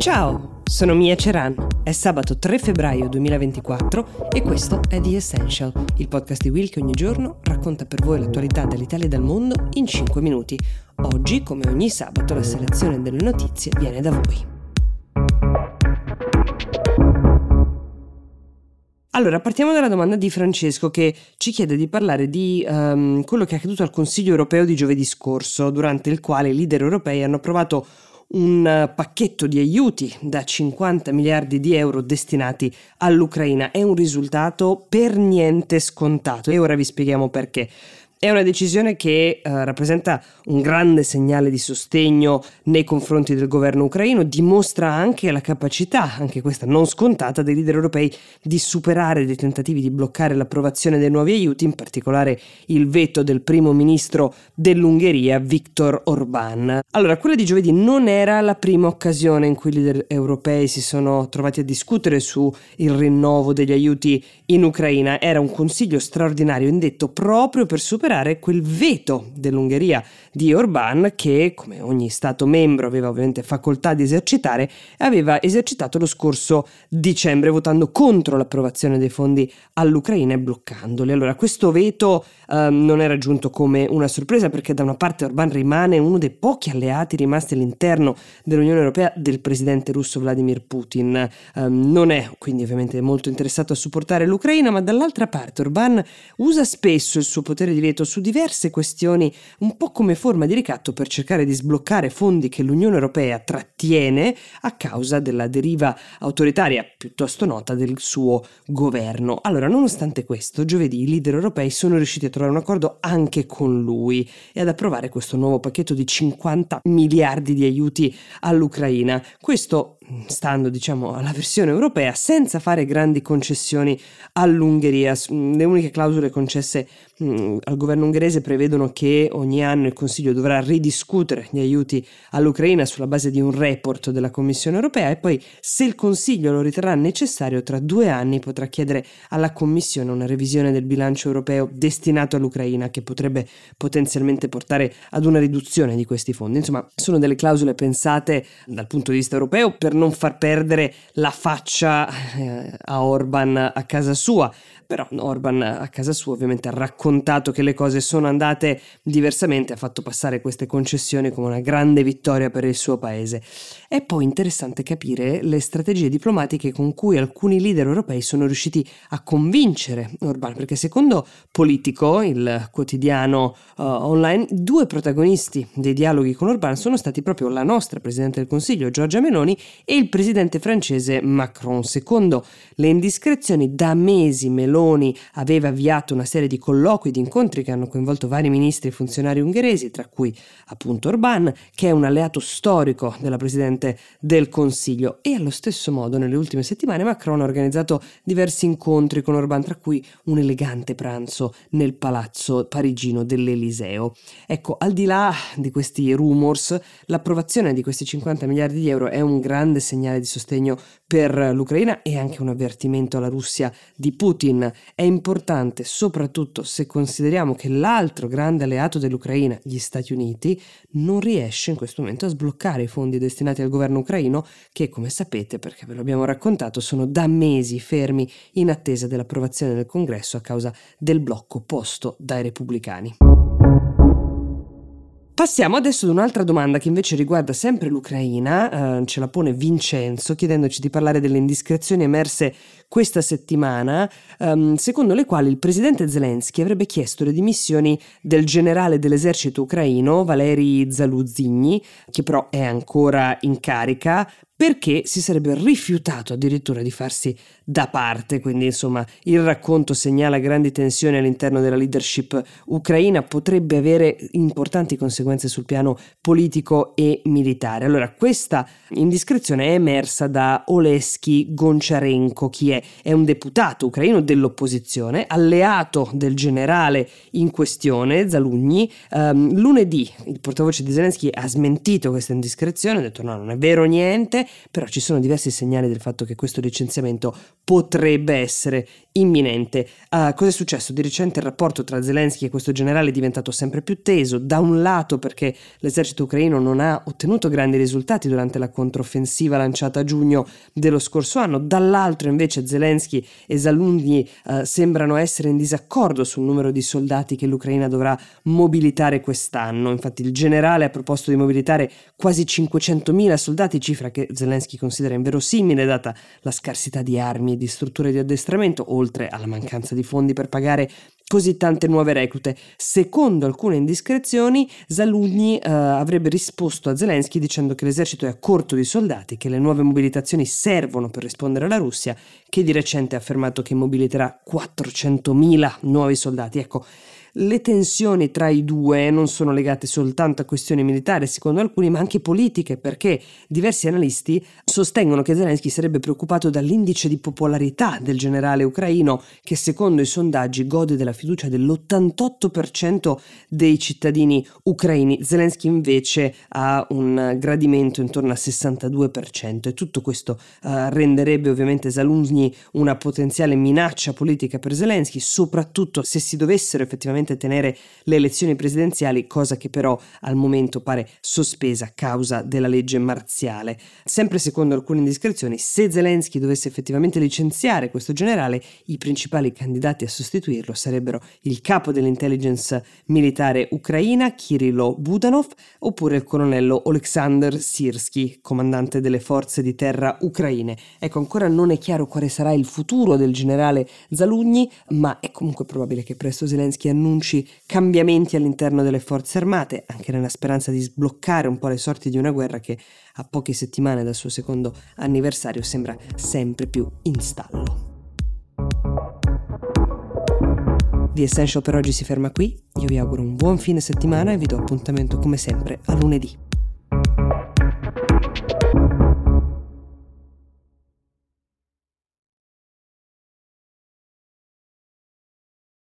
Ciao, sono Mia Ceran. È sabato 3 febbraio 2024 e questo è The Essential, il podcast di Will che ogni giorno racconta per voi l'attualità dall'Italia e dal mondo in 5 minuti. Oggi, come ogni sabato, la selezione delle notizie viene da voi. Allora, partiamo dalla domanda di Francesco che ci chiede di parlare di um, quello che è accaduto al Consiglio europeo di giovedì scorso, durante il quale i leader europei hanno approvato un pacchetto di aiuti da 50 miliardi di euro destinati all'Ucraina. È un risultato per niente scontato e ora vi spieghiamo perché. È una decisione che eh, rappresenta un grande segnale di sostegno nei confronti del governo ucraino, dimostra anche la capacità, anche questa non scontata, dei leader europei di superare dei tentativi di bloccare l'approvazione dei nuovi aiuti, in particolare il veto del primo ministro dell'Ungheria, Viktor Orbán. Allora, quella di giovedì non era la prima occasione in cui i leader europei si sono trovati a discutere su il rinnovo degli aiuti in Ucraina, era un consiglio straordinario indetto proprio per superare superare quel veto dell'Ungheria di Orbán che, come ogni Stato membro aveva ovviamente facoltà di esercitare, aveva esercitato lo scorso dicembre votando contro l'approvazione dei fondi all'Ucraina e bloccandoli. Allora, questo veto eh, non era giunto come una sorpresa perché da una parte Orbán rimane uno dei pochi alleati rimasti all'interno dell'Unione Europea del presidente russo Vladimir Putin. Eh, non è quindi ovviamente molto interessato a supportare l'Ucraina, ma dall'altra parte Orbán usa spesso il suo potere di veto ripeto, su diverse questioni, un po' come forma di ricatto per cercare di sbloccare fondi che l'Unione Europea trattiene a causa della deriva autoritaria piuttosto nota del suo governo. Allora, nonostante questo, giovedì i leader europei sono riusciti a trovare un accordo anche con lui e ad approvare questo nuovo pacchetto di 50 miliardi di aiuti all'Ucraina. Questo stando diciamo alla versione europea senza fare grandi concessioni all'Ungheria. Le uniche clausole concesse mh, al governo ungherese prevedono che ogni anno il Consiglio dovrà ridiscutere gli aiuti all'Ucraina sulla base di un report della Commissione europea e poi se il Consiglio lo riterrà necessario tra due anni potrà chiedere alla Commissione una revisione del bilancio europeo destinato all'Ucraina che potrebbe potenzialmente portare ad una riduzione di questi fondi. Insomma, sono delle clausole pensate dal punto di vista europeo per non far perdere la faccia eh, a Orban a casa sua. Però Orban a casa sua ovviamente ha raccontato che le cose sono andate diversamente, ha fatto passare queste concessioni come una grande vittoria per il suo paese. È poi interessante capire le strategie diplomatiche con cui alcuni leader europei sono riusciti a convincere Orban, perché secondo Politico, il quotidiano uh, online, due protagonisti dei dialoghi con Orban sono stati proprio la nostra Presidente del Consiglio Giorgia Meloni e il Presidente francese Macron. Secondo le indiscrezioni, da mesi Meloni aveva avviato una serie di colloqui, di incontri che hanno coinvolto vari ministri e funzionari ungheresi, tra cui appunto Orbán, che è un alleato storico della Presidente del Consiglio. E allo stesso modo, nelle ultime settimane, Macron ha organizzato diversi incontri con Orbán, tra cui un elegante pranzo nel palazzo parigino dell'Eliseo. Ecco, al di là di questi rumors, l'approvazione di questi 50 miliardi di euro è un grande segnale di sostegno per l'Ucraina e anche un avvertimento alla Russia di Putin è importante soprattutto se consideriamo che l'altro grande alleato dell'Ucraina, gli Stati Uniti, non riesce in questo momento a sbloccare i fondi destinati al governo ucraino che, come sapete, perché ve lo abbiamo raccontato, sono da mesi fermi in attesa dell'approvazione del Congresso a causa del blocco posto dai repubblicani. Passiamo adesso ad un'altra domanda che invece riguarda sempre l'Ucraina, eh, ce la pone Vincenzo chiedendoci di parlare delle indiscrezioni emerse questa settimana, ehm, secondo le quali il presidente Zelensky avrebbe chiesto le dimissioni del generale dell'esercito ucraino Valeri Zaluzigny, che però è ancora in carica, perché si sarebbe rifiutato addirittura di farsi da parte, quindi insomma il racconto segnala grandi tensioni all'interno della leadership ucraina, potrebbe avere importanti conseguenze sul piano politico e militare. Allora questa indiscrezione è emersa da Oleski Goncharenko, chi è? È un deputato ucraino dell'opposizione, alleato del generale in questione, Zalugni. Um, lunedì il portavoce di Zelensky ha smentito questa indiscrezione, ha detto no, non è vero niente, però ci sono diversi segnali del fatto che questo licenziamento potrebbe essere imminente. Uh, cosa è successo? Di recente il rapporto tra Zelensky e questo generale è diventato sempre più teso, da un lato perché l'esercito ucraino non ha ottenuto grandi risultati durante la controffensiva lanciata a giugno dello scorso anno, dall'altro invece Zelensky e Zalunny uh, sembrano essere in disaccordo sul numero di soldati che l'Ucraina dovrà mobilitare quest'anno. Infatti il generale ha proposto di mobilitare quasi 500.000 soldati, cifra che Zelensky considera inverosimile data la scarsità di armi e di strutture di addestramento, oltre alla mancanza di fondi per pagare così tante nuove reclute. Secondo alcune indiscrezioni, Zalugni eh, avrebbe risposto a Zelensky dicendo che l'esercito è a corto di soldati, che le nuove mobilitazioni servono per rispondere alla Russia, che di recente ha affermato che mobiliterà 400.000 nuovi soldati. Ecco, le tensioni tra i due non sono legate soltanto a questioni militari, secondo alcuni, ma anche politiche, perché diversi analisti sostengono che Zelensky sarebbe preoccupato dall'indice di popolarità del generale ucraino, che secondo i sondaggi gode della fiducia dell'88% dei cittadini ucraini. Zelensky invece ha un gradimento intorno al 62% e tutto questo uh, renderebbe ovviamente Zaluzny una potenziale minaccia politica per Zelensky, soprattutto se si dovessero effettivamente sicuramente tenere le elezioni presidenziali, cosa che però al momento pare sospesa a causa della legge marziale. Sempre secondo alcune indiscrezioni, se Zelensky dovesse effettivamente licenziare questo generale, i principali candidati a sostituirlo sarebbero il capo dell'intelligence militare ucraina, Kirilo Budanov, oppure il colonnello Oleksandr Sirsky, comandante delle forze di terra ucraine. Ecco, ancora non è chiaro quale sarà il futuro del generale Zalugni, ma è comunque probabile che presto Zelensky annunci annunci cambiamenti all'interno delle forze armate, anche nella speranza di sbloccare un po' le sorti di una guerra che a poche settimane dal suo secondo anniversario sembra sempre più in stallo. The Essential per oggi si ferma qui, io vi auguro un buon fine settimana e vi do appuntamento come sempre a lunedì.